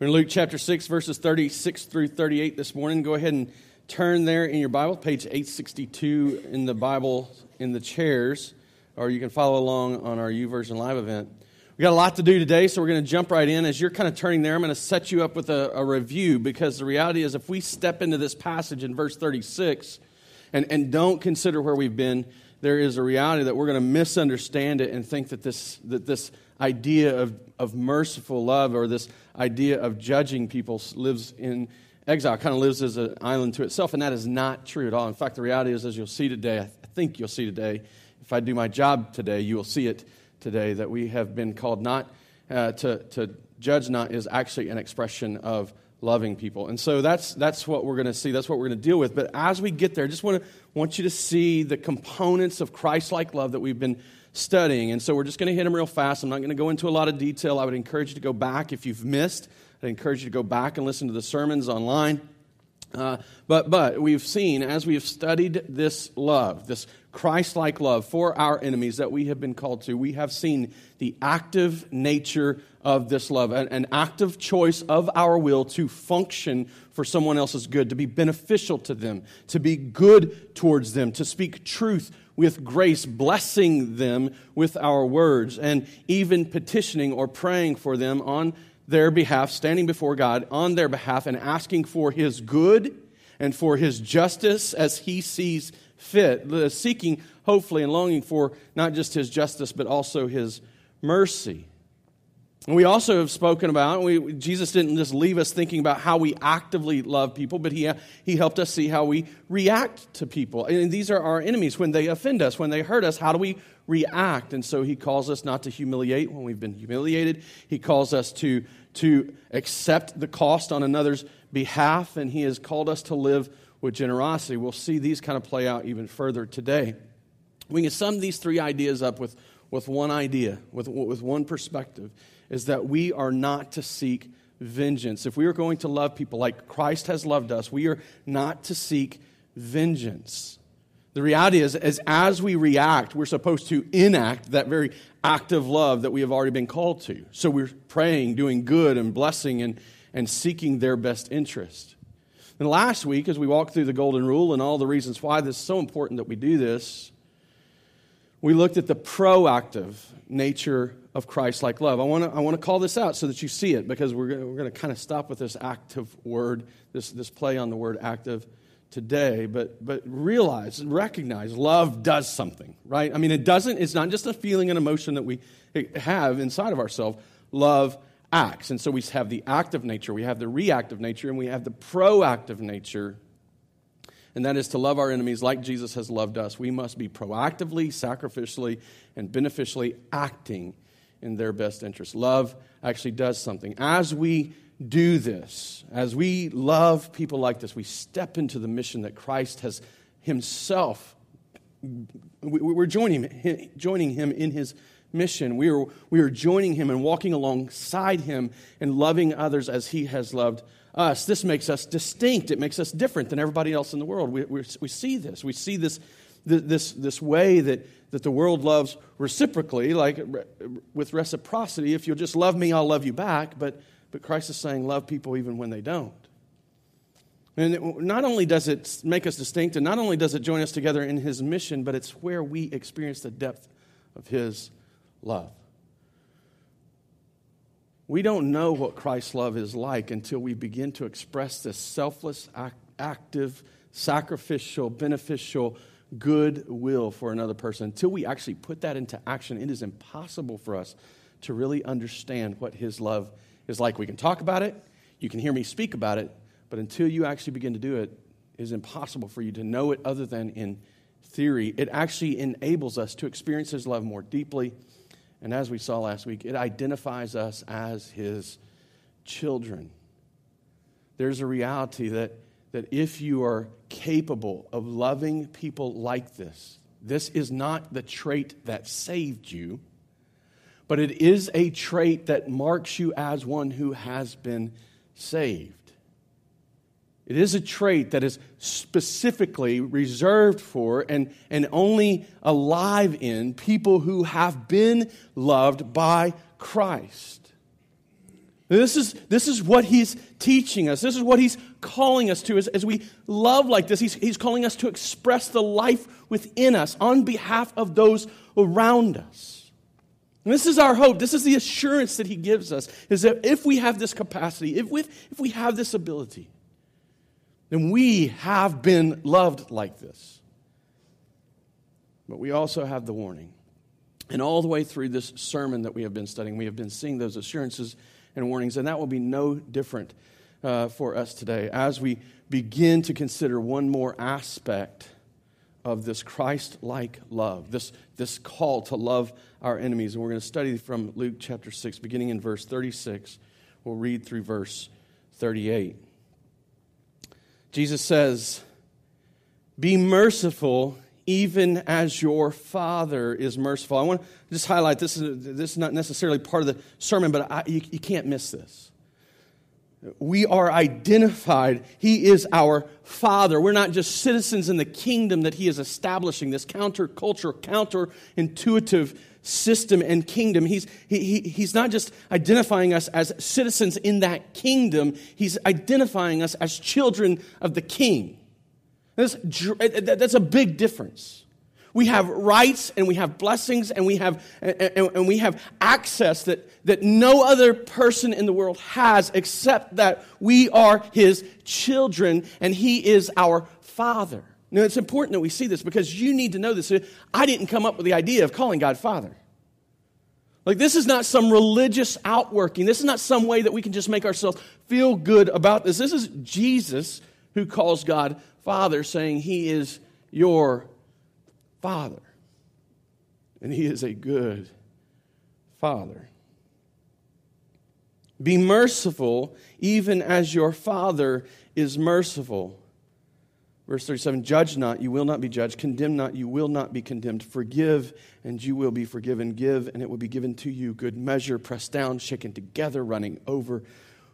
We're in Luke chapter 6, verses 36 through 38 this morning. Go ahead and turn there in your Bible, page 862 in the Bible in the chairs, or you can follow along on our YouVersion Live event. We got a lot to do today, so we're going to jump right in. As you're kind of turning there, I'm going to set you up with a, a review because the reality is, if we step into this passage in verse 36 and, and don't consider where we've been, there is a reality that we're going to misunderstand it and think that this, that this idea of, of merciful love or this idea of judging people lives in exile, kind of lives as an island to itself, and that is not true at all. In fact, the reality is, as you'll see today, I think you'll see today, if I do my job today, you will see it today, that we have been called not uh, to, to judge not is actually an expression of loving people. And so that's, that's what we're going to see. That's what we're going to deal with. But as we get there, I just want to want you to see the components of Christ like love that we've been studying. And so we're just going to hit them real fast. I'm not going to go into a lot of detail. I would encourage you to go back if you've missed. I'd encourage you to go back and listen to the sermons online. Uh, but, but we've seen, as we have studied this love, this Christ like love for our enemies that we have been called to, we have seen the active nature of this love, an, an active choice of our will to function for someone else's good, to be beneficial to them, to be good towards them, to speak truth with grace, blessing them with our words, and even petitioning or praying for them on their behalf, standing before God on their behalf, and asking for His good and for His justice as He sees fit, uh, seeking, hopefully, and longing for not just His justice, but also His mercy. And we also have spoken about, we, Jesus didn't just leave us thinking about how we actively love people, but he, he helped us see how we react to people. And these are our enemies. When they offend us, when they hurt us, how do we react? And so he calls us not to humiliate when we've been humiliated. He calls us to, to accept the cost on another's behalf, and he has called us to live with generosity. We'll see these kind of play out even further today. We can sum these three ideas up with, with one idea, with, with one perspective is that we are not to seek vengeance. If we are going to love people like Christ has loved us, we are not to seek vengeance. The reality is, is as we react, we're supposed to enact that very act of love that we have already been called to. So we're praying, doing good, and blessing, and, and seeking their best interest. And last week, as we walked through the Golden Rule and all the reasons why this is so important that we do this, we looked at the proactive nature of Christ like love. I want to I wanna call this out so that you see it because we're gonna, we're going to kind of stop with this active word, this, this play on the word active today. But, but realize and recognize love does something, right? I mean, it doesn't, it's not just a feeling and emotion that we have inside of ourselves. Love acts. And so we have the active nature, we have the reactive nature, and we have the proactive nature and that is to love our enemies like Jesus has loved us. We must be proactively, sacrificially, and beneficially acting in their best interest. Love actually does something. As we do this, as we love people like this, we step into the mission that Christ has himself, we're joining him, joining him in his mission. We are, we are joining him and walking alongside him and loving others as he has loved us. This makes us distinct. It makes us different than everybody else in the world. We, we, we see this. We see this, this, this way that that the world loves reciprocally, like with reciprocity. If you'll just love me, I'll love you back. But, but Christ is saying, love people even when they don't. And it, not only does it make us distinct, and not only does it join us together in his mission, but it's where we experience the depth of his love. We don't know what Christ's love is like until we begin to express this selfless, active, sacrificial, beneficial good will for another person. Until we actually put that into action, it is impossible for us to really understand what His love is like. We can talk about it, you can hear me speak about it, but until you actually begin to do it, it is impossible for you to know it other than in theory. It actually enables us to experience His love more deeply. And as we saw last week, it identifies us as His children. There's a reality that that if you are capable of loving people like this, this is not the trait that saved you, but it is a trait that marks you as one who has been saved. It is a trait that is specifically reserved for and, and only alive in people who have been loved by Christ. This is, this is what he's teaching us. This is what he's calling us to. As, as we love like this, he's, he's calling us to express the life within us on behalf of those around us. And this is our hope. This is the assurance that he gives us is that if we have this capacity, if we, if we have this ability, then we have been loved like this. But we also have the warning. And all the way through this sermon that we have been studying, we have been seeing those assurances and warnings, and that will be no different uh, for us today as we begin to consider one more aspect of this Christ like love, this, this call to love our enemies. And we're going to study from Luke chapter 6, beginning in verse 36. We'll read through verse 38. Jesus says, Be merciful even as your Father is merciful. I want to just highlight this is, this is not necessarily part of the sermon, but I, you, you can't miss this. We are identified. He is our Father. We're not just citizens in the kingdom that He is establishing, this countercultural, counterintuitive system and kingdom. He's, he, he, he's not just identifying us as citizens in that kingdom, He's identifying us as children of the King. That's, eh, eh, that's a big difference. We have rights and we have blessings and we have, eh, and, we have access that, that no other person in the world has except that we are his children and he is our father. Now, it's important that we see this because you need to know this. I didn't come up with the idea of calling God Father. Like, this is not some religious outworking. This is not some way that we can just make ourselves feel good about this. This is Jesus who calls God Father, saying He is your Father. And He is a good Father. Be merciful, even as your Father is merciful. Verse 37 Judge not, you will not be judged. Condemn not, you will not be condemned. Forgive, and you will be forgiven. Give, and it will be given to you. Good measure, pressed down, shaken together, running over,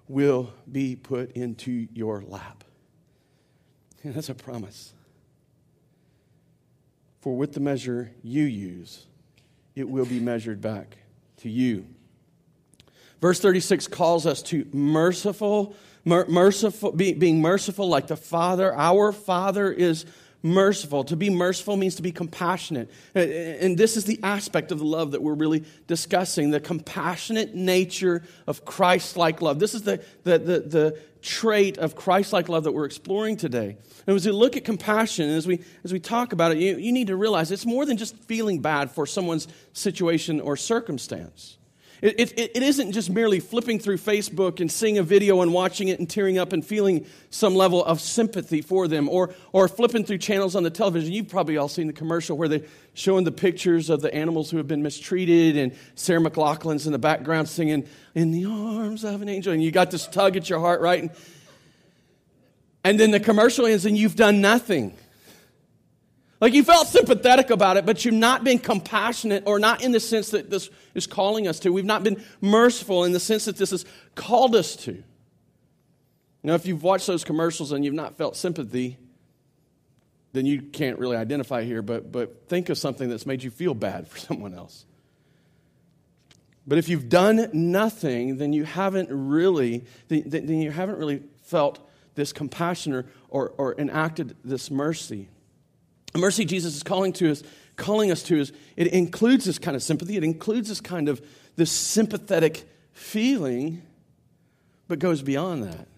will be put into your lap. Yeah, that's a promise. For with the measure you use, it will be measured back to you. Verse 36 calls us to merciful, mer- merciful, be, being merciful like the Father. Our Father is merciful. To be merciful means to be compassionate. Uh, and this is the aspect of the love that we're really discussing the compassionate nature of Christ like love. This is the, the, the, the trait of Christ like love that we're exploring today. And as we look at compassion, as we, as we talk about it, you, you need to realize it's more than just feeling bad for someone's situation or circumstance. It, it, it isn't just merely flipping through Facebook and seeing a video and watching it and tearing up and feeling some level of sympathy for them, or, or flipping through channels on the television. You've probably all seen the commercial where they're showing the pictures of the animals who have been mistreated, and Sarah McLachlan's in the background singing, In the Arms of an Angel. And you got this tug at your heart, right? And, and then the commercial ends, and you've done nothing. Like you felt sympathetic about it, but you've not been compassionate, or not in the sense that this is calling us to. We've not been merciful in the sense that this has called us to. Now, if you've watched those commercials and you've not felt sympathy, then you can't really identify here, but, but think of something that's made you feel bad for someone else. But if you've done nothing, then you haven't really, then you haven't really felt this compassion or, or, or enacted this mercy. Mercy Jesus is calling to us, calling us to is it includes this kind of sympathy. It includes this kind of this sympathetic feeling, but goes beyond that.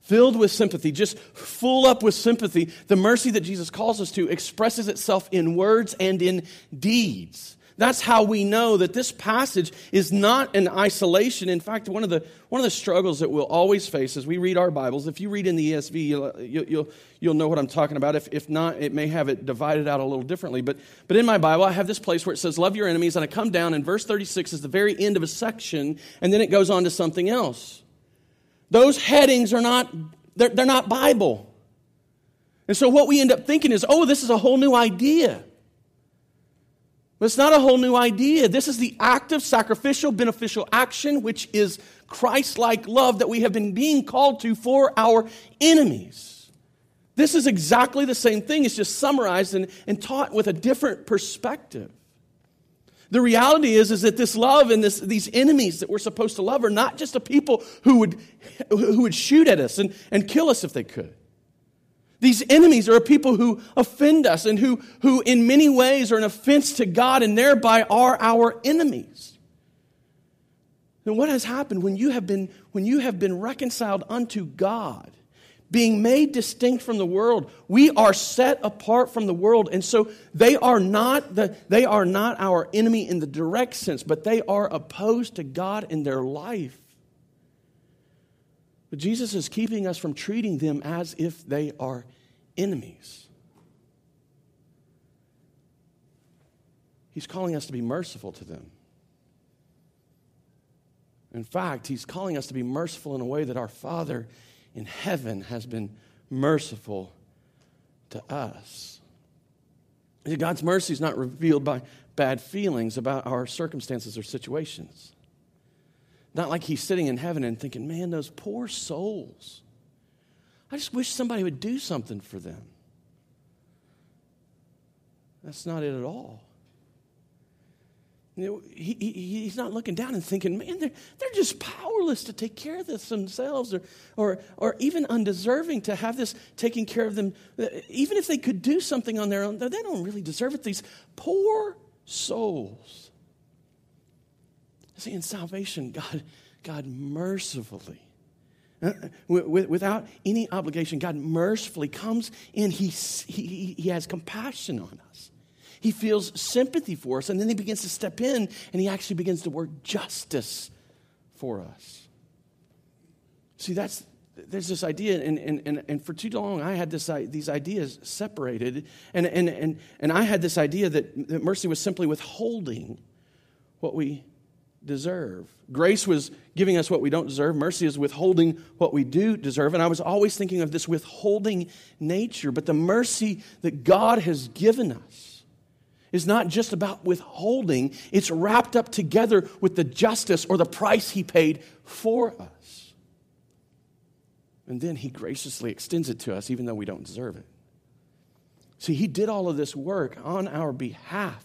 Filled with sympathy, just full up with sympathy, the mercy that Jesus calls us to expresses itself in words and in deeds. That's how we know that this passage is not in isolation. In fact, one of the, one of the struggles that we'll always face as we read our Bibles, if you read in the ESV, you'll, you'll, you'll know what I'm talking about. If, if not, it may have it divided out a little differently. But, but in my Bible, I have this place where it says, Love your enemies. And I come down, and verse 36 is the very end of a section, and then it goes on to something else. Those headings are not, they're, they're not Bible. And so what we end up thinking is, oh, this is a whole new idea. But it's not a whole new idea. This is the active, sacrificial, beneficial action, which is Christ like love that we have been being called to for our enemies. This is exactly the same thing. It's just summarized and, and taught with a different perspective. The reality is, is that this love and this, these enemies that we're supposed to love are not just a people who would, who would shoot at us and, and kill us if they could. These enemies are people who offend us and who, who in many ways are an offense to God and thereby are our enemies. And what has happened when you have been, when you have been reconciled unto God? being made distinct from the world. We are set apart from the world. And so they are not the, they are not our enemy in the direct sense, but they are opposed to God in their life. But Jesus is keeping us from treating them as if they are enemies. He's calling us to be merciful to them. In fact, he's calling us to be merciful in a way that our Father in heaven has been merciful to us. God's mercy is not revealed by bad feelings about our circumstances or situations. Not like he's sitting in heaven and thinking, man, those poor souls. I just wish somebody would do something for them. That's not it at all. You know, he, he, he's not looking down and thinking, man, they're, they're just powerless to take care of this themselves or, or, or even undeserving to have this taking care of them. Uh, even if they could do something on their own, they don't really deserve it. These poor souls. See, in salvation, God, God mercifully, uh, without any obligation, God mercifully comes in. He, he, he has compassion on us. He feels sympathy for us, and then he begins to step in and he actually begins to work justice for us. See, that's there's this idea, and, and, and, and for too long I had this, these ideas separated, and, and, and, and I had this idea that, that mercy was simply withholding what we deserve. Grace was giving us what we don't deserve. Mercy is withholding what we do deserve. And I was always thinking of this withholding nature, but the mercy that God has given us is not just about withholding, it's wrapped up together with the justice or the price he paid for us. And then he graciously extends it to us, even though we don't deserve it. See, he did all of this work on our behalf.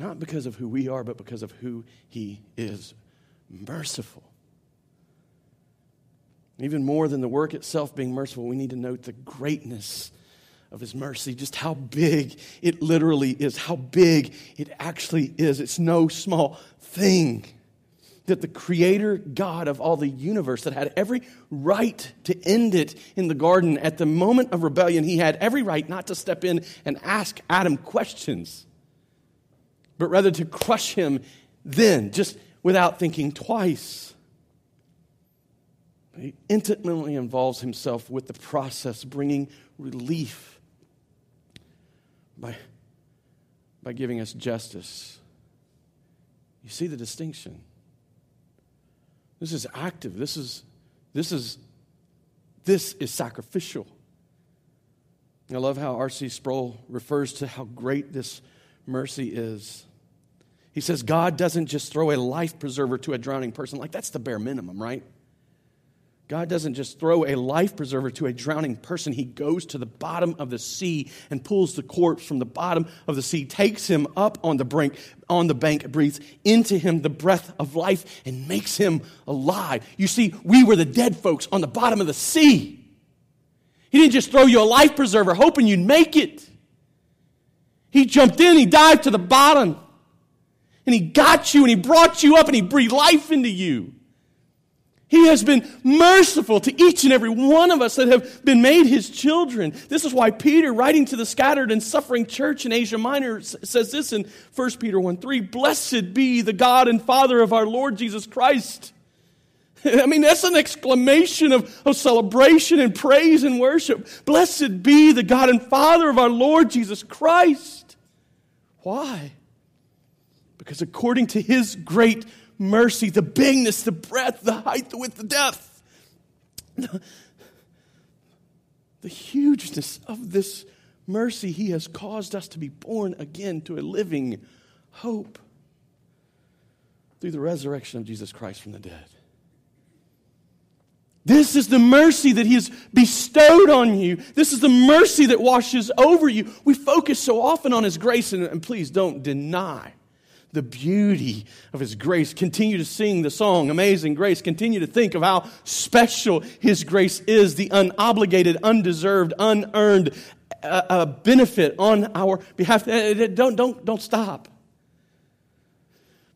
Not because of who we are, but because of who he is merciful. Even more than the work itself being merciful, we need to note the greatness of his mercy, just how big it literally is, how big it actually is. It's no small thing that the creator God of all the universe, that had every right to end it in the garden at the moment of rebellion, he had every right not to step in and ask Adam questions, but rather to crush him then, just without thinking twice. He intimately involves himself with the process, bringing relief by, by giving us justice. You see the distinction. This is active. This is, this is, this is sacrificial. I love how R.C. Sproul refers to how great this mercy is. He says, God doesn't just throw a life preserver to a drowning person. Like, that's the bare minimum, right? God doesn't just throw a life preserver to a drowning person. He goes to the bottom of the sea and pulls the corpse from the bottom of the sea, takes him up on the brink, on the bank, breathes into him the breath of life, and makes him alive. You see, we were the dead folks on the bottom of the sea. He didn't just throw you a life preserver hoping you'd make it. He jumped in, he dived to the bottom, and he got you, and he brought you up, and he breathed life into you. He has been merciful to each and every one of us that have been made his children. This is why Peter, writing to the scattered and suffering church in Asia Minor, says this in 1 Peter 1 3 Blessed be the God and Father of our Lord Jesus Christ. I mean, that's an exclamation of, of celebration and praise and worship. Blessed be the God and Father of our Lord Jesus Christ. Why? Because according to his great mercy, the bigness, the breadth, the height, the width, the depth, the, hugeness of this mercy, He has caused us to be born again to a living hope through the resurrection of Jesus Christ from the dead. This is the mercy that He has bestowed on you. This is the mercy that washes over you. We focus so often on His grace, and, and please don't deny the beauty of His grace. Continue to sing the song, Amazing Grace. Continue to think of how special His grace is, the unobligated, undeserved, unearned uh, uh, benefit on our behalf. Uh, uh, don't, don't, don't stop.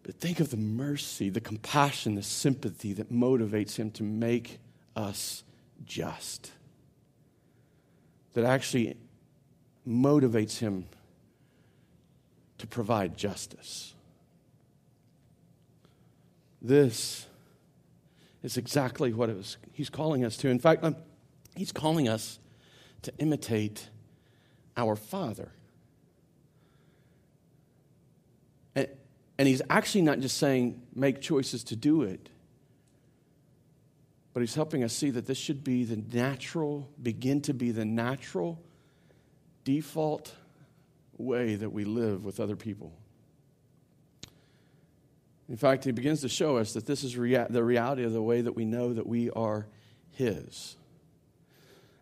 But think of the mercy, the compassion, the sympathy that motivates Him to make us just. That actually motivates him to provide justice. This is exactly what it was, he's calling us to. In fact, um, he's calling us to imitate our Father. And, and he's actually not just saying make choices to do it, but he's helping us see that this should be the natural, begin to be the natural default way that we live with other people. In fact, he begins to show us that this is rea- the reality of the way that we know that we are his.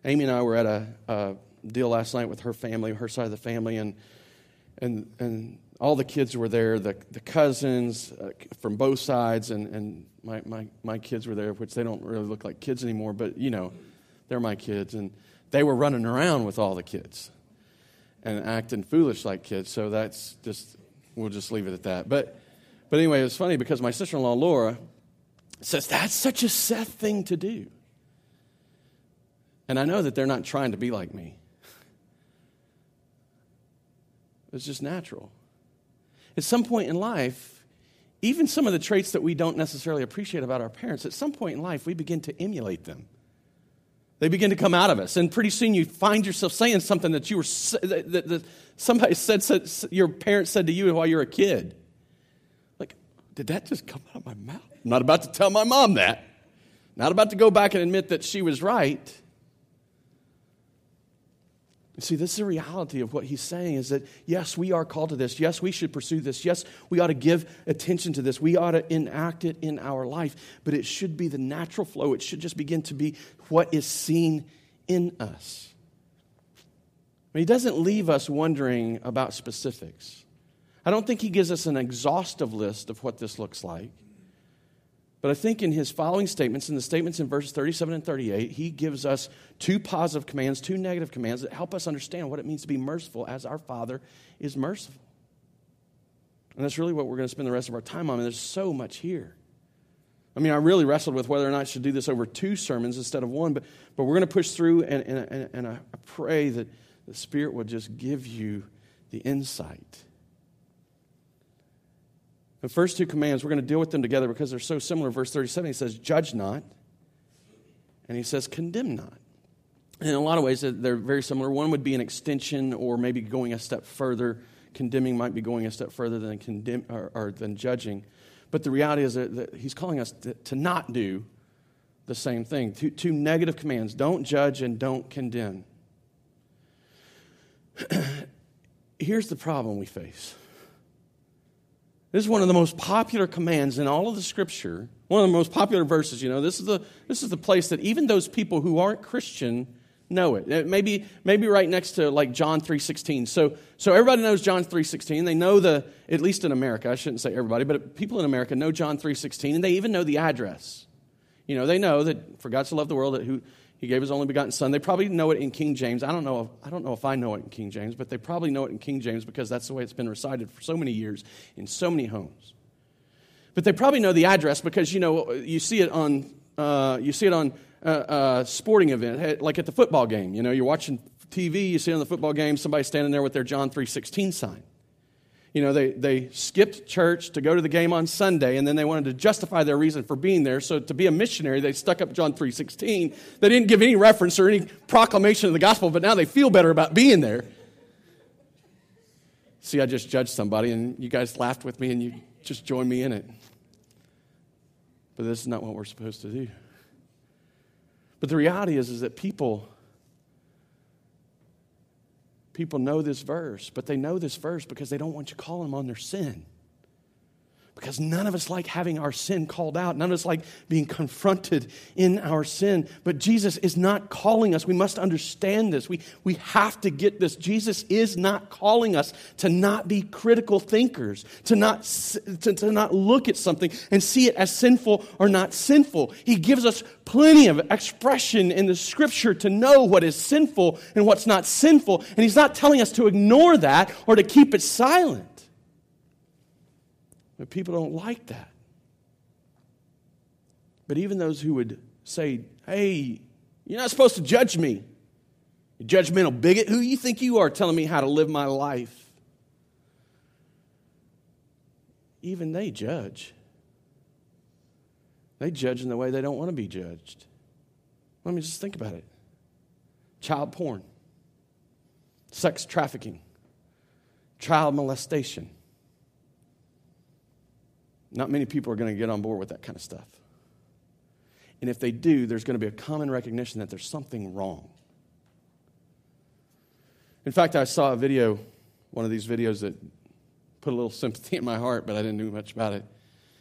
Amy and I were at a, a deal last night with her family, her side of the family, and, and, and all the kids were there, the, the cousins uh, from both sides, and, and my, my, my kids were there, which they don't really look like kids anymore, but you know, they're my kids. And they were running around with all the kids and acting foolish like kids. So that's just, we'll just leave it at that. But, but anyway, it was funny because my sister in law, Laura, says, That's such a Seth thing to do. And I know that they're not trying to be like me, it's just natural at some point in life, even some of the traits that we don't necessarily appreciate about our parents, at some point in life, we begin to emulate them. They begin to come out of us. And pretty soon you find yourself saying something that you were, that, that somebody said, said, your parents said to you while you were a kid. Did that just come out of my mouth? I'm not about to tell my mom that. Not about to go back and admit that she was right. See, this is the reality of what he's saying is that, yes, we are called to this. Yes, we should pursue this. Yes, we ought to give attention to this. We ought to enact it in our life. But it should be the natural flow. It should just begin to be what is seen in us. He doesn't leave us wondering about specifics. I don't think he gives us an exhaustive list of what this looks like. But I think in his following statements, in the statements in verses 37 and 38, he gives us two positive commands, two negative commands that help us understand what it means to be merciful as our Father is merciful. And that's really what we're going to spend the rest of our time on. And there's so much here. I mean, I really wrestled with whether or not I should do this over two sermons instead of one, but, but we're going to push through, and, and, and I pray that the Spirit will just give you the insight the first two commands, we're going to deal with them together because they're so similar. Verse 37, he says, Judge not. And he says, Condemn not. And in a lot of ways, they're very similar. One would be an extension or maybe going a step further. Condemning might be going a step further than, condemn, or, or than judging. But the reality is that, he's calling us to, to, not do the same thing. Two, two negative commands don't judge and don't condemn. Here's the problem we face this is one of the most popular commands in all of the scripture, one of the most popular verses. You know, this is the, this is the place that even those people who aren't Christian know it. Uh, maybe, maybe right next to like John 3.16. So, so everybody knows John 3.16. They know the, at least in America, I shouldn't say everybody, but people in America know John 3.16, and they even know the address. You know, they know that for God to love the world, that who, he gave his only begotten son. They probably know it in King James. I don't know if, I don't know if I know it in King James, but they probably know it in King James because that's the way it's been recited for so many years in so many homes. But they probably know the address because you know you see it on uh, you see it on a uh, uh, sporting event, like at the football game. You know, you're watching TV, you see on the football game somebody standing there with their John three sixteen sign. You know, they, they skipped church to go to the game on Sunday, and then they wanted to justify their reason for being there. So to be a missionary, they stuck up John 3.16. They didn't give any reference or any proclamation of the gospel, but now they feel better about being there. See, I just judged somebody, and you guys laughed with me, and you just joined me in it. But this is not what we're supposed to do. But the reality is, is that people people know this verse, but they know this verse because they don't want you calling them on their sin. Because none of us like having our sin called out. None of us like being confronted in our sin. But Jesus is not calling us. We must understand this. We, we have to get this. Jesus is not calling us to not be critical thinkers, to not, to, to not look at something and see it as sinful or not sinful. He gives us plenty of expression in the scripture to know what is sinful and what's not sinful. And He's not telling us to ignore that or to keep it silent. But people don't like that. But even those who would say, hey, you're not supposed to judge me, you judgmental bigot, who you think you are telling me how to live my life? Even they judge. They judge in the way they don't want to be judged. Let me just think about it child porn, sex trafficking, child molestation not many people are going to get on board with that kind of stuff. And if they do, there's going to be a common recognition that there's something wrong. In fact, I saw a video, one of these videos that put a little sympathy in my heart, but I didn't do much about it.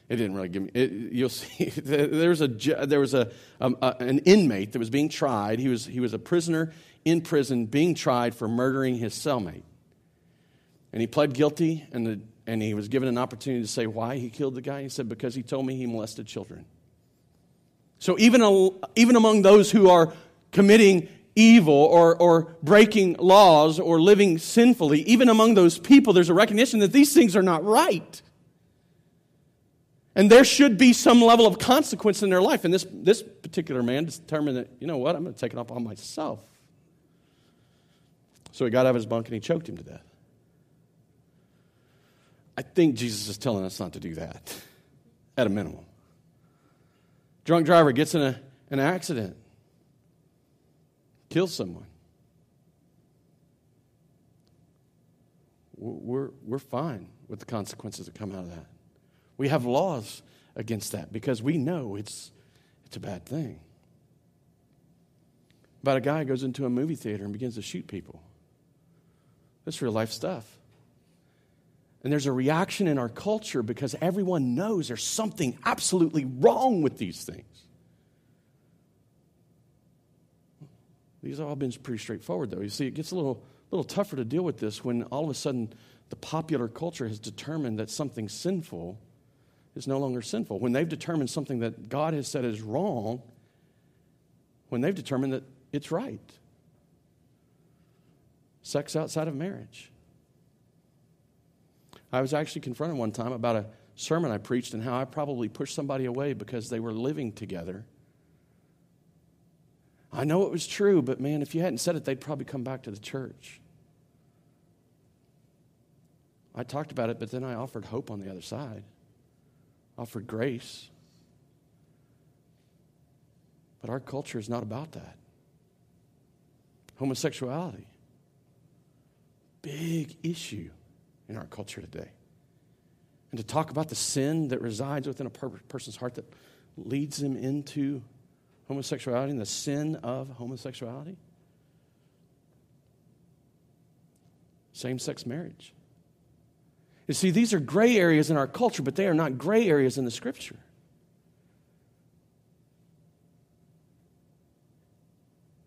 It didn't really give me. It, you'll see. There was a there was a, um, a, an inmate that was being tried. He was he was a prisoner in prison being tried for murdering his cellmate, and he pled guilty. And the and he was given an opportunity to say why he killed the guy. He said, Because he told me he molested children. So even, even among those who are committing evil or, or breaking laws or living sinfully, even among those people, there's a recognition that these things are not right. And there should be some level of consequence in their life. And this, this particular man determined that, you know what, I'm going to take it up on myself. So he got out of his bunk and he choked him to death. I think Jesus is telling us not to do that, at a minimum. Drunk driver gets in a, an accident, kills someone. We're, we're fine with the consequences that come out of that. We have laws against that because we know it's, it's a bad thing. About a guy who goes into a movie theater and begins to shoot people. That's real life stuff. And there's a reaction in our culture because everyone knows there's something absolutely wrong with these things. These have all been pretty straightforward, though. You see, it gets a little, little tougher to deal with this when all of a sudden the popular culture has determined that something sinful is no longer sinful. When they've determined something that God has said is wrong, when they've determined that it's right. Sex outside of marriage. I was actually confronted one time about a sermon I preached and how I probably pushed somebody away because they were living together. I know it was true, but man, if you hadn't said it, they'd probably come back to the church. I talked about it, but then I offered hope on the other side, offered grace. But our culture is not about that. Homosexuality, big issue in our culture today. And to talk about the sin that resides within a person's heart that leads them into homosexuality and the sin of homosexuality. Same sex marriage. You see, these are gray areas in our culture, but they are not gray areas in the scripture.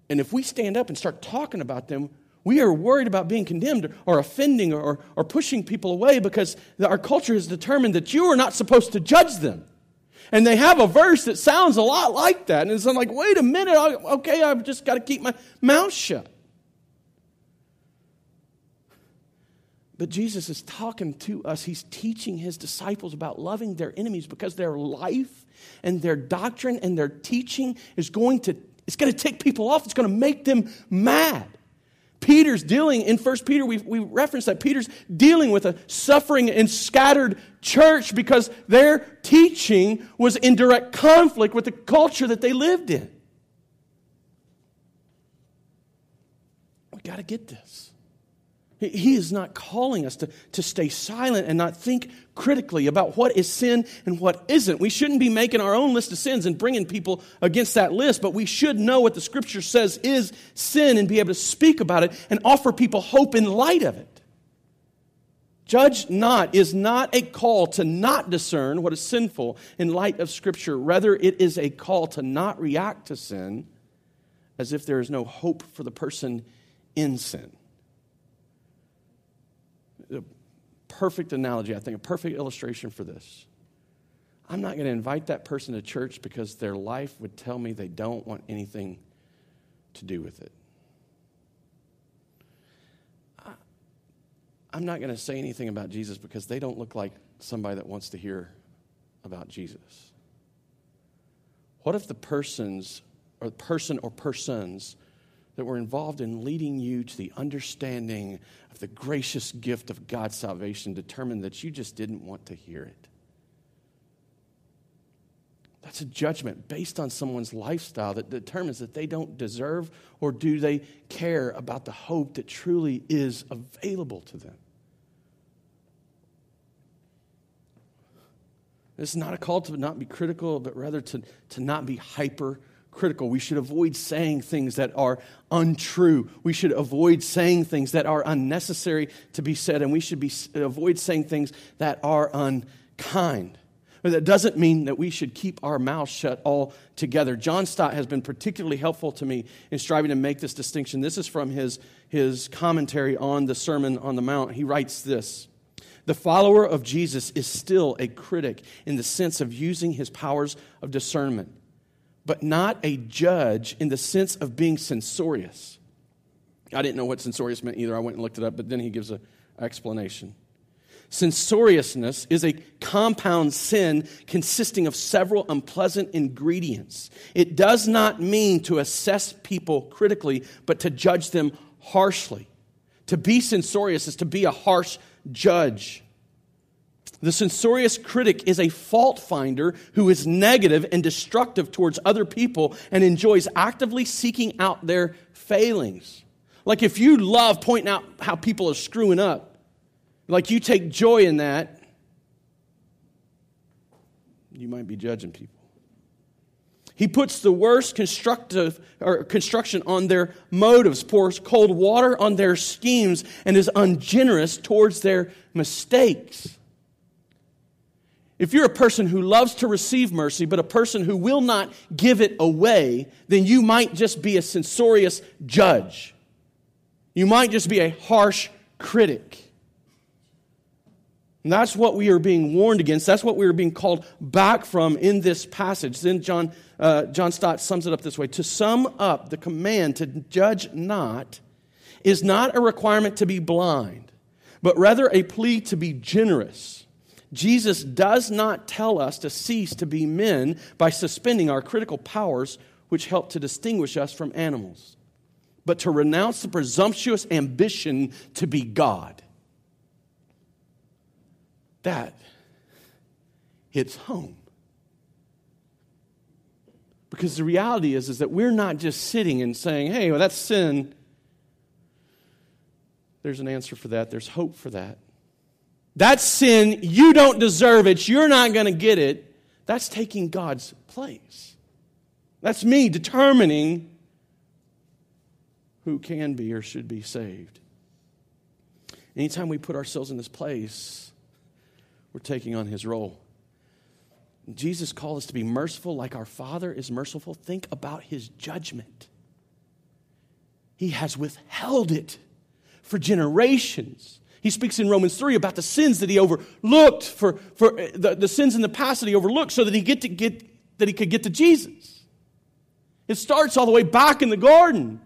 And if we stand up and start talking about them, we are worried about being condemned or offending or, or pushing people away because our culture has determined that you are not supposed to judge them. And they have a verse that sounds a lot like that. And it's like, wait a minute, okay, I've just got to keep my mouth shut. But Jesus is talking to us. He's teaching his disciples about loving their enemies because their life and their doctrine and their teaching is going to, it's going to take people off. It's going to make them mad. Peter's dealing, in First Peter, we, we referenced that Peter's dealing with a suffering and scattered church because their teaching was in direct conflict with the culture that they lived in. We got to get this. He is not calling us to, to stay silent and not think critically about what is sin and what isn't. We shouldn't be making our own list of sins and bringing people against that list, but we should know what the scripture says is sin and be able to speak about it and offer people hope in light of it. Judge not is not a call to not discern what is sinful in light of Scripture. Rather, it is a call to not react to sin as if there is no hope for the person in sin. A perfect analogy, I think, a perfect illustration for this. I'm not going to invite that person to church because their life would tell me they don't want anything to do with it. I'm not going to say anything about Jesus because they don't look like somebody that wants to hear about Jesus. What if the persons or person or persons that were involved in leading you to the understanding of the gracious gift of God's salvation determined that you just didn't want to hear it? That's a judgment based on someone's lifestyle that determines that they don't deserve or do they care about the hope that truly is available to them. This is not a call to not be critical, but rather to, to not be hyper critical. We should avoid saying things that are untrue. We should avoid saying things that are unnecessary to be said, and we should be, avoid saying things that are unkind. But that doesn't mean that we should keep our mouths shut all together. John Stott has been particularly helpful to me in striving to make this distinction. This is from his, his commentary on the Sermon on the Mount. He writes this The follower of Jesus is still a critic in the sense of using his powers of discernment, but not a judge in the sense of being censorious. I didn't know what censorious meant either. I went and looked it up, but then he gives an explanation. Censoriousness is a compound sin consisting of several unpleasant ingredients. It does not mean to assess people critically, but to judge them harshly. To be censorious is to be a harsh judge. The censorious critic is a fault finder who is negative and destructive towards other people and enjoys actively seeking out their failings. Like if you love pointing out how people are screwing up, like you take joy in that, you might be judging people. He puts the worst constructive or construction on their motives, pours cold water on their schemes, and is ungenerous towards their mistakes. If you're a person who loves to receive mercy, but a person who will not give it away, then you might just be a censorious judge. You might just be a harsh critic. And that's what we are being warned against. That's what we are being called back from in this passage. Then John, uh, John Stott sums it up this way To sum up the command to judge not is not a requirement to be blind, but rather a plea to be generous. Jesus does not tell us to cease to be men by suspending our critical powers, which help to distinguish us from animals, but to renounce the presumptuous ambition to be God that hits home. Because the reality is, is that we're not just sitting and saying, hey, well, that's sin. There's an answer for that, there's hope for that. That's sin. You don't deserve it. You're not going to get it. That's taking God's place. That's me determining who can be or should be saved. Anytime we put ourselves in this place, we're taking on his role. Jesus called us to be merciful like our Father is merciful. Think about his judgment. He has withheld it for generations. He speaks in Romans 3 about the sins that he overlooked, for, for uh, the, the sins in the past that he overlooked, so that he, get to get, that he could get to Jesus. It starts all the way back in the garden.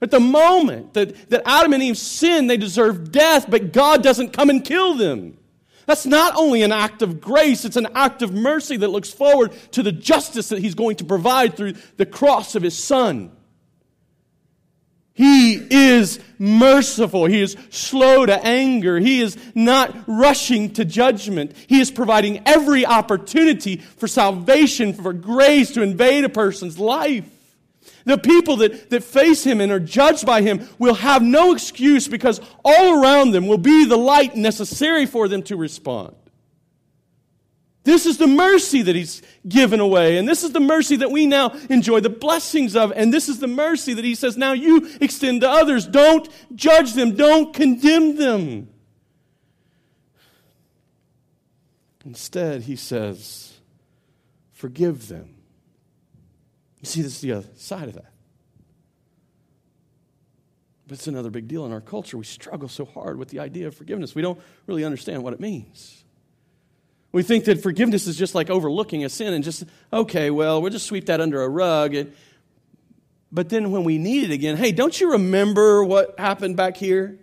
At the moment that, that Adam and Eve sinned, they deserve death, but God doesn't come and kill them. That's not only an act of grace, it's an act of mercy that looks forward to the justice that He's going to provide through the cross of His Son. He is merciful. He is slow to anger. He is not rushing to judgment. He is providing every opportunity for salvation, for grace to invade a person's life. The people that, that face him and are judged by him will have no excuse because all around them will be the light necessary for them to respond. This is the mercy that he's given away, and this is the mercy that we now enjoy the blessings of, and this is the mercy that he says now you extend to others. Don't judge them, don't condemn them. Instead, he says, forgive them. You see, this is the other side of that. But it's another big deal in our culture. We struggle so hard with the idea of forgiveness. We don't really understand what it means. We think that forgiveness is just like overlooking a sin and just, okay, well, we'll just sweep that under a rug. And, but then when we need it again, hey, don't you remember what happened back here?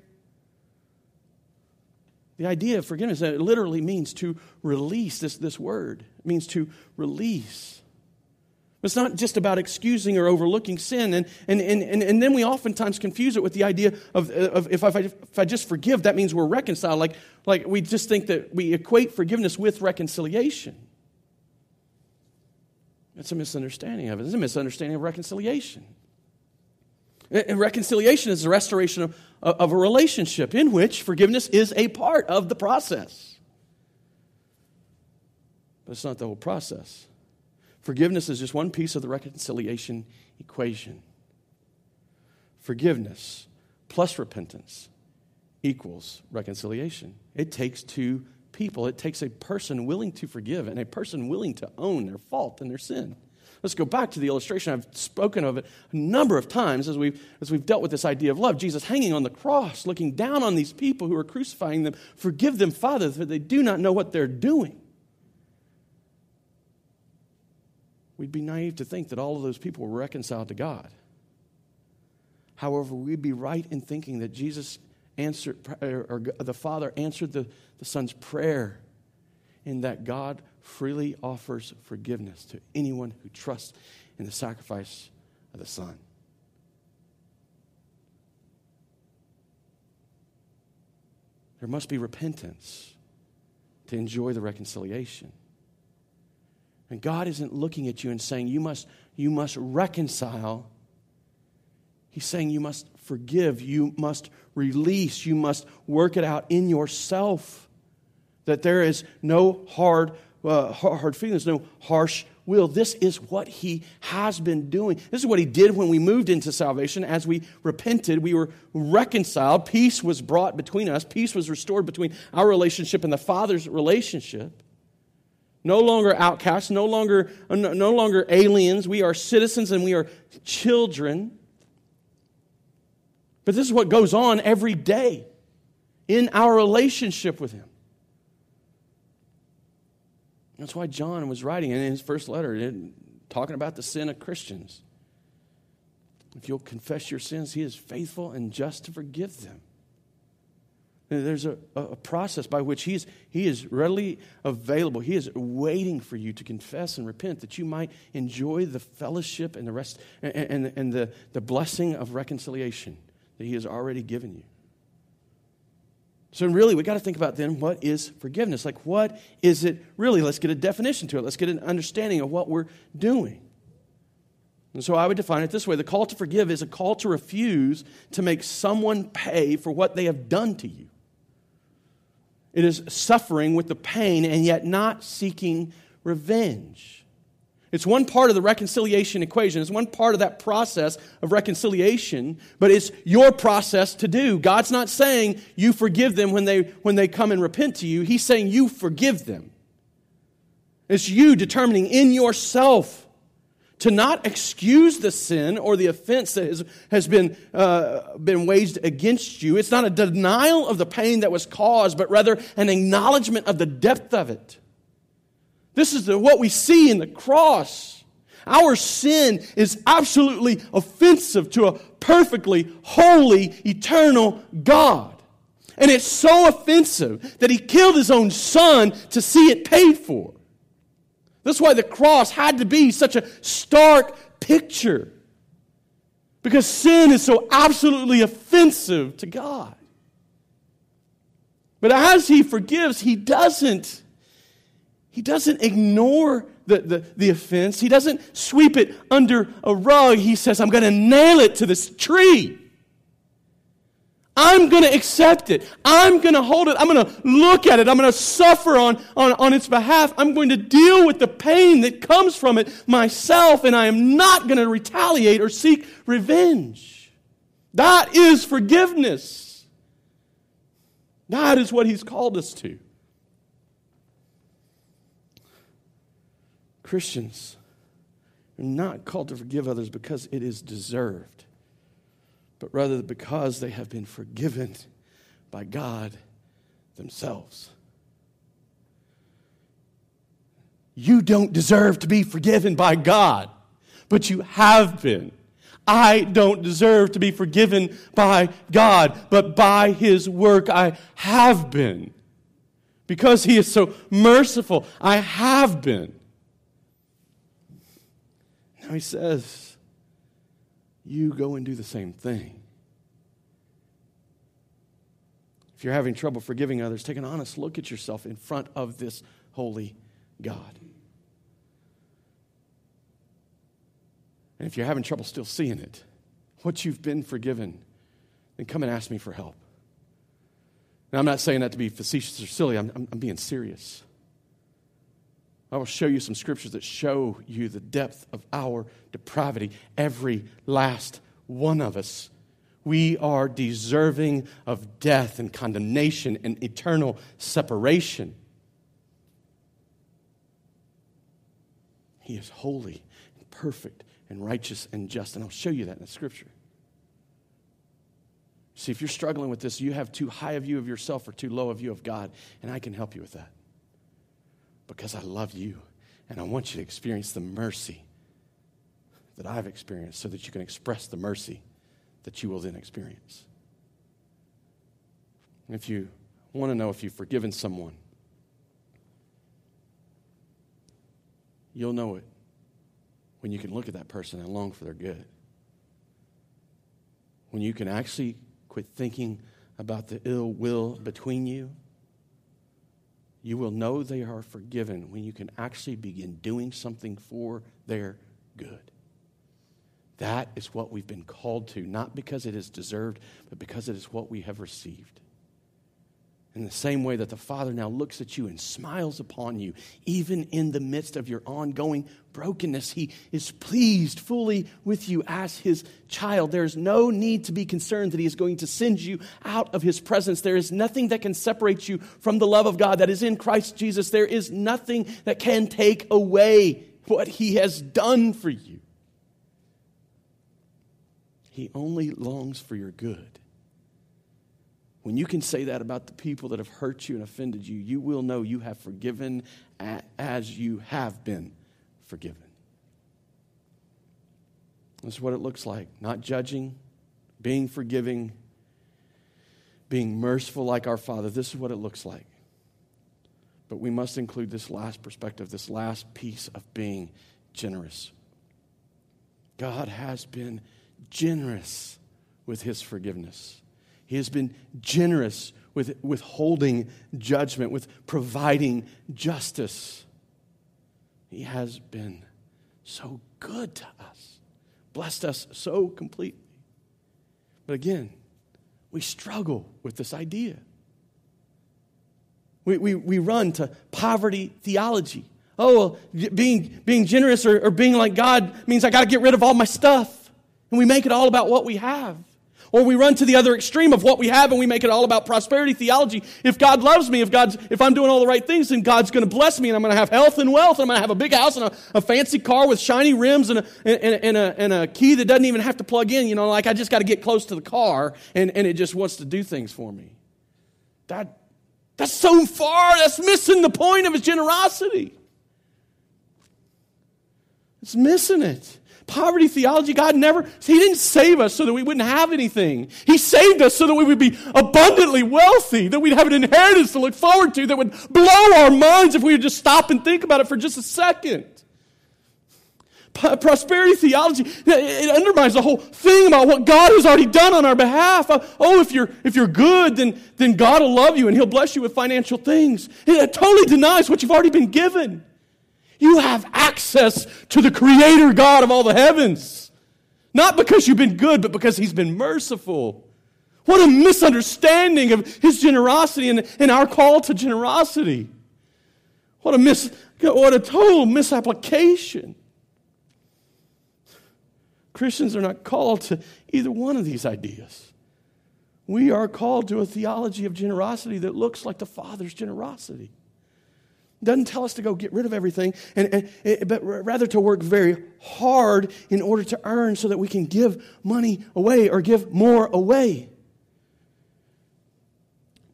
The idea of forgiveness it literally means to release. This, this word it means to release. It's not just about excusing or overlooking sin. And, and, and, and, and then we oftentimes confuse it with the idea of, of if, I, if I just forgive, that means we're reconciled. Like, like we just think that we equate forgiveness with reconciliation. It's a misunderstanding of it. It's a misunderstanding of reconciliation. And reconciliation is the restoration of, of a relationship in which forgiveness is a part of the process. But it's not the whole process. Forgiveness is just one piece of the reconciliation equation. Forgiveness plus repentance equals reconciliation. It takes two people, it takes a person willing to forgive and a person willing to own their fault and their sin. Let's go back to the illustration. I've spoken of it a number of times as we've, as we've dealt with this idea of love. Jesus hanging on the cross, looking down on these people who are crucifying them. Forgive them, Father, for they do not know what they're doing. We'd be naive to think that all of those people were reconciled to God. However, we'd be right in thinking that Jesus answered, or the Father answered the, the Son's prayer in that God freely offers forgiveness to anyone who trusts in the sacrifice of the Son. There must be repentance to enjoy the reconciliation. And God isn't looking at you and saying, you must, you must reconcile. He's saying you must forgive, you must release, you must work it out in yourself. That there is no hard, uh, hard feelings, no harsh will. This is what he has been doing. This is what he did when we moved into salvation. As we repented, we were reconciled. Peace was brought between us, peace was restored between our relationship and the Father's relationship. No longer outcasts, no longer, no longer aliens. We are citizens and we are children. But this is what goes on every day in our relationship with Him. That's why John was writing in his first letter, talking about the sin of Christians. If you'll confess your sins, He is faithful and just to forgive them there's a, a process by which he's, he is readily available. He is waiting for you to confess and repent that you might enjoy the fellowship and the rest and, and, and the, the blessing of reconciliation that he has already given you. So, really, we got to think about then what is forgiveness? Like, what is it really? Let's get a definition to it. Let's get an understanding of what we're doing. And so I would define it this way the call to forgive is a call to refuse to make someone pay for what they have done to you. It is suffering with the pain and yet not seeking revenge. It's one part of the reconciliation equation. It's one part of that process of reconciliation, but it's your process to do. God's not saying you forgive them when they, when they come and repent to you. He's saying you forgive them. It's you determining in yourself to not excuse the sin or the offense that has, has been, uh, been waged against you. It's not a denial of the pain that was caused, but rather an acknowledgement of the depth of it. This is the, what we see in the cross. Our sin is absolutely offensive to a perfectly holy, eternal God. And it's so offensive that he killed his own son to see it paid for. That's why the cross had to be such a stark picture. Because sin is so absolutely offensive to God. But as he forgives, he doesn't he doesn't ignore the, the, the offense. He doesn't sweep it under a rug. He says, I'm going to nail it to this tree. I'm going to accept it. I'm going to hold it. I'm going to look at it. I'm going to suffer on, on, on its behalf. I'm going to deal with the pain that comes from it myself, and I am not going to retaliate or seek revenge. That is forgiveness. That is what He's called us to. Christians are not called to forgive others because it is deserved, but rather because they have been forgiven by God themselves. You don't deserve to be forgiven by God, but you have been. I don't deserve to be forgiven by God, but by His work I have been. Because He is so merciful, I have been. Now He says, You go and do the same thing. If you're having trouble forgiving others, take an honest look at yourself in front of this holy God. And if you're having trouble still seeing it, what you've been forgiven, then come and ask me for help. Now, I'm not saying that to be facetious or silly, I'm, I'm, I'm being serious. I will show you some scriptures that show you the depth of our depravity, every last one of us. We are deserving of death and condemnation and eternal separation. He is holy and perfect and righteous and just. And I'll show you that in the scripture. See, if you're struggling with this, you have too high a view of yourself or too low a view of God, and I can help you with that. Because I love you, and I want you to experience the mercy that I've experienced so that you can express the mercy that you will then experience. And if you want to know if you've forgiven someone, you'll know it when you can look at that person and long for their good. When you can actually quit thinking about the ill will between you, you will know they are forgiven when you can actually begin doing something for their good. That is what we've been called to, not because it is deserved, but because it is what we have received. In the same way that the Father now looks at you and smiles upon you, even in the midst of your ongoing brokenness, He is pleased fully with you as His child. There is no need to be concerned that He is going to send you out of His presence. There is nothing that can separate you from the love of God that is in Christ Jesus. There is nothing that can take away what He has done for you. He only longs for your good. When you can say that about the people that have hurt you and offended you, you will know you have forgiven as you have been forgiven. This is what it looks like not judging, being forgiving, being merciful like our Father. This is what it looks like. But we must include this last perspective, this last piece of being generous. God has been generous with his forgiveness. He has been generous with withholding judgment, with providing justice. He has been so good to us, blessed us so completely. But again, we struggle with this idea. We, we, we run to poverty theology. Oh, well, being, being generous or, or being like God means I got to get rid of all my stuff. And we make it all about what we have. Or we run to the other extreme of what we have and we make it all about prosperity theology. If God loves me, if God's, if I'm doing all the right things, then God's going to bless me and I'm going to have health and wealth and I'm going to have a big house and a, a fancy car with shiny rims and a, and, and, a, and a key that doesn't even have to plug in. You know, like I just got to get close to the car and, and it just wants to do things for me. That, that's so far, that's missing the point of his generosity. It's missing it poverty theology. God never, He didn't save us so that we wouldn't have anything. He saved us so that we would be abundantly wealthy, that we'd have an inheritance to look forward to that would blow our minds if we would just stop and think about it for just a second. Prosperity theology, it undermines the whole thing about what God has already done on our behalf. Uh, oh, if you're, if you're good, then, then God will love you and He'll bless you with financial things. It totally denies what you've already been given. You have access to the Creator God of all the heavens. Not because you've been good, but because He's been merciful. What a misunderstanding of His generosity and, and our call to generosity. What a, mis, what a total misapplication. Christians are not called to either one of these ideas. We are called to a theology of generosity that looks like the Father's generosity. Doesn't tell us to go get rid of everything, and, and, but rather to work very hard in order to earn so that we can give money away or give more away.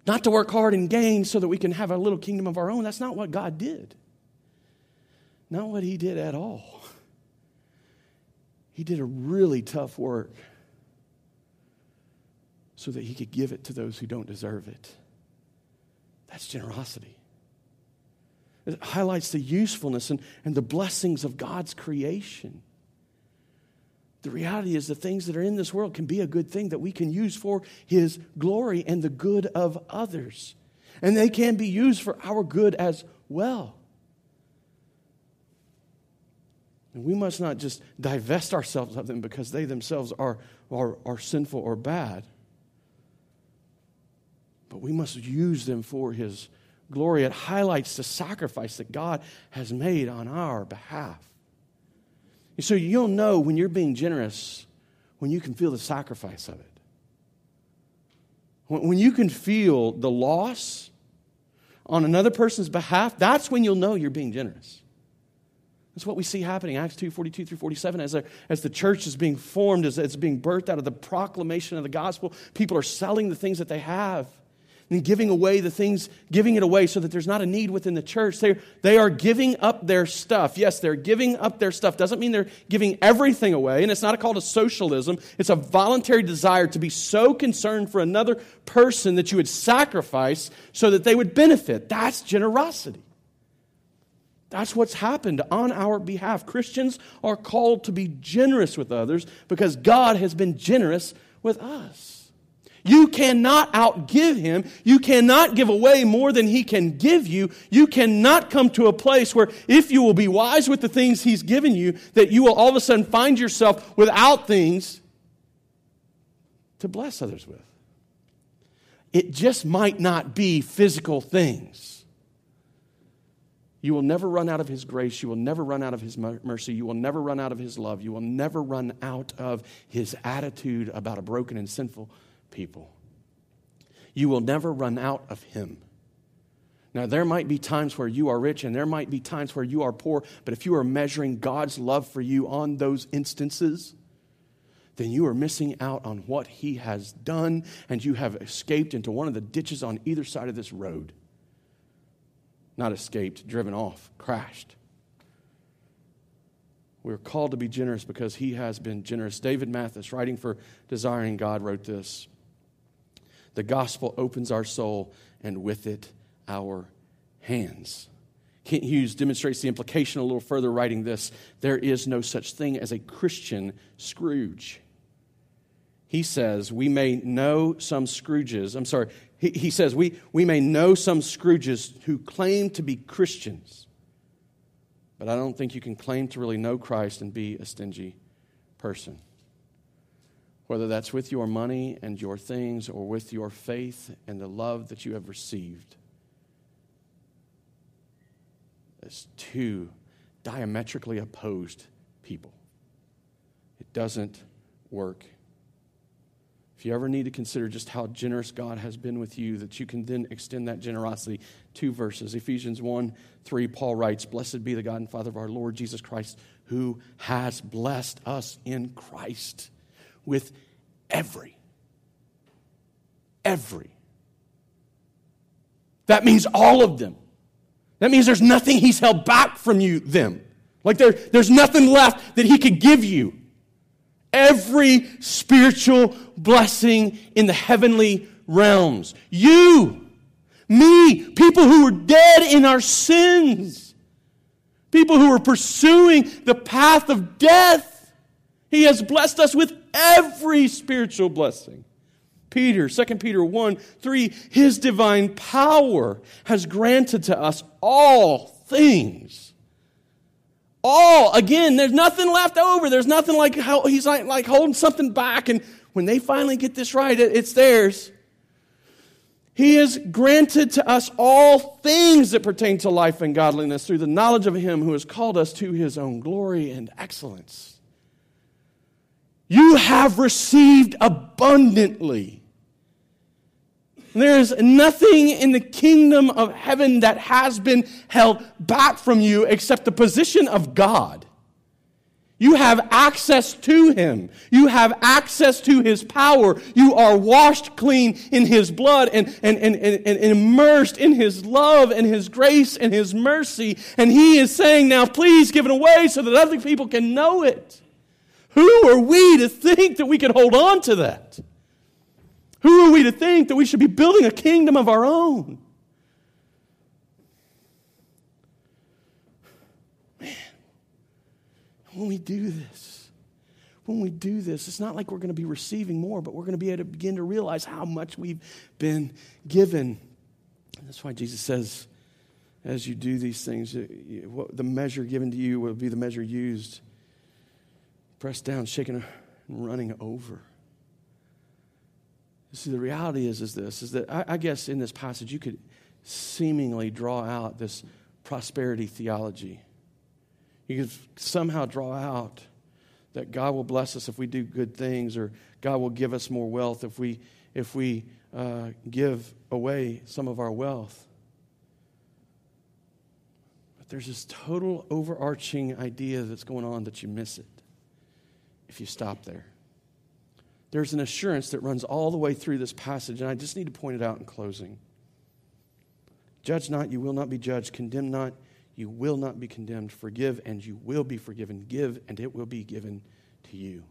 Not to work hard and gain so that we can have a little kingdom of our own. That's not what God did. Not what He did at all. He did a really tough work so that He could give it to those who don't deserve it. That's generosity. It highlights the usefulness and, and the blessings of God's creation. The reality is, the things that are in this world can be a good thing that we can use for His glory and the good of others. And they can be used for our good as well. And we must not just divest ourselves of them because they themselves are, are, are sinful or bad, but we must use them for His glory. It highlights the sacrifice that God has made on our behalf. And so you'll know when you're being generous when you can feel the sacrifice of it. When you can feel the loss on another person's behalf, that's when you'll know you're being generous. That's what we see happening, Acts 2 42 through 47. As, as the church is being formed, as it's being birthed out of the proclamation of the gospel, people are selling the things that they have and giving away the things, giving it away so that there's not a need within the church. They, they are giving up their stuff. Yes, they're giving up their stuff. Doesn't mean they're giving everything away. And it's not a call to socialism, it's a voluntary desire to be so concerned for another person that you would sacrifice so that they would benefit. That's generosity. That's what's happened on our behalf. Christians are called to be generous with others because God has been generous with us. You cannot outgive him. You cannot give away more than he can give you. You cannot come to a place where, if you will be wise with the things he's given you, that you will all of a sudden find yourself without things to bless others with. It just might not be physical things. You will never run out of His grace. You will never run out of His mercy. You will never run out of His love. You will never run out of His attitude about a broken and sinful people. You will never run out of Him. Now, there might be times where you are rich and there might be times where you are poor, but if you are measuring God's love for you on those instances, then you are missing out on what He has done and you have escaped into one of the ditches on either side of this road. Not escaped, driven off, crashed. We're called to be generous because He has been generous. David Mathis, writing for Desiring God, wrote this the gospel opens our soul and with it our hands. Kent Hughes demonstrates the implication a little further, writing this There is no such thing as a Christian Scrooge. He says, We may know some Scrooges, I'm sorry, he, he says, we, we may know some Scrooges who claim to be Christians, but I don't think you can claim to really know Christ and be a stingy person whether that's with your money and your things or with your faith and the love that you have received. As two diametrically opposed people. It doesn't work. If you ever need to consider just how generous God has been with you, that you can then extend that generosity. Two verses Ephesians 1 3, Paul writes, Blessed be the God and Father of our Lord Jesus Christ, who has blessed us in Christ with every. Every. That means all of them. That means there's nothing he's held back from you, them. Like there, there's nothing left that he could give you. Every spiritual blessing in the heavenly realms. You, me, people who were dead in our sins, people who were pursuing the path of death. He has blessed us with every spiritual blessing. Peter, 2 Peter 1 3, his divine power has granted to us all things. All, again, there's nothing left over. There's nothing like how he's like, like holding something back, and when they finally get this right, it's theirs. He has granted to us all things that pertain to life and godliness through the knowledge of Him who has called us to His own glory and excellence. You have received abundantly. There is nothing in the kingdom of heaven that has been held back from you except the position of God. You have access to Him. You have access to His power. You are washed clean in His blood and, and, and, and, and immersed in His love and His grace and His mercy. And He is saying, now please give it away so that other people can know it. Who are we to think that we can hold on to that? Who are we to think that we should be building a kingdom of our own? Man, when we do this, when we do this, it's not like we're going to be receiving more, but we're going to be able to begin to realize how much we've been given. And that's why Jesus says, as you do these things, the measure given to you will be the measure used. Pressed down, shaken, and running over. See, the reality is, is this, is that I, I guess in this passage you could seemingly draw out this prosperity theology. You could somehow draw out that God will bless us if we do good things, or God will give us more wealth if we, if we uh, give away some of our wealth. But there's this total overarching idea that's going on that you miss it if you stop there there's an assurance that runs all the way through this passage, and I just need to point it out in closing. Judge not, you will not be judged. Condemn not, you will not be condemned. Forgive, and you will be forgiven. Give, and it will be given to you.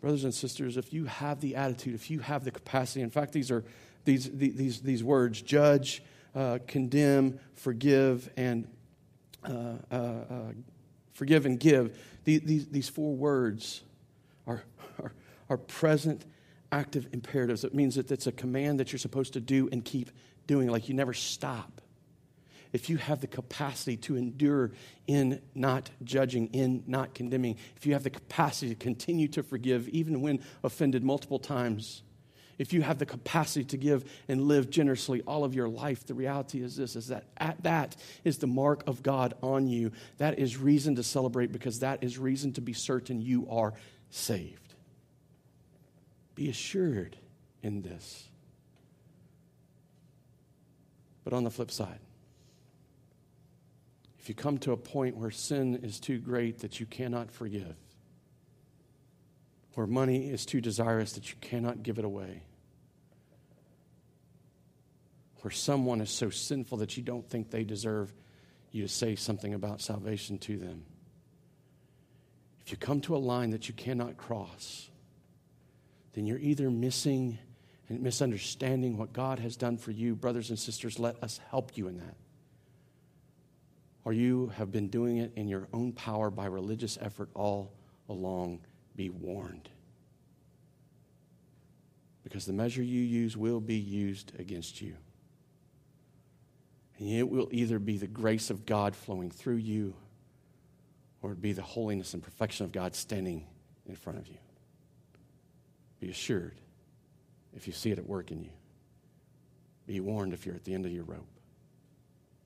Brothers and sisters, if you have the attitude, if you have the capacity, in fact, these are these, these, these words judge, uh, condemn, forgive, and uh, uh, uh forgive and give. These, these, four words are, are, are present active imperatives. It means that it's a command that you're supposed to do and keep doing, like you never stop. If you have the capacity to endure in not judging, in not condemning, if you have the capacity to continue to forgive even when offended multiple times, if you have the capacity to give and live generously all of your life, the reality is this is that at that is the mark of God on you. That is reason to celebrate because that is reason to be certain you are saved. Be assured in this. But on the flip side, if you come to a point where sin is too great that you cannot forgive, where money is too desirous that you cannot give it away, where someone is so sinful that you don't think they deserve you to say something about salvation to them, if you come to a line that you cannot cross, then you're either missing and misunderstanding what God has done for you. Brothers and sisters, let us help you in that. Or you have been doing it in your own power by religious effort all along. Be warned. Because the measure you use will be used against you. And it will either be the grace of God flowing through you or it be the holiness and perfection of God standing in front of you. Be assured if you see it at work in you. Be warned if you're at the end of your rope.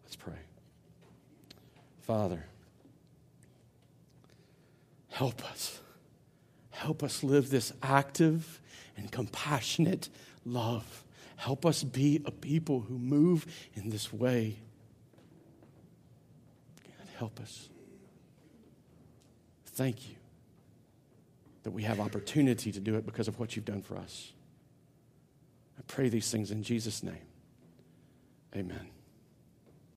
Let's pray. Father, help us. Help us live this active and compassionate love. Help us be a people who move in this way. God, help us. Thank you that we have opportunity to do it because of what you've done for us. I pray these things in Jesus' name. Amen.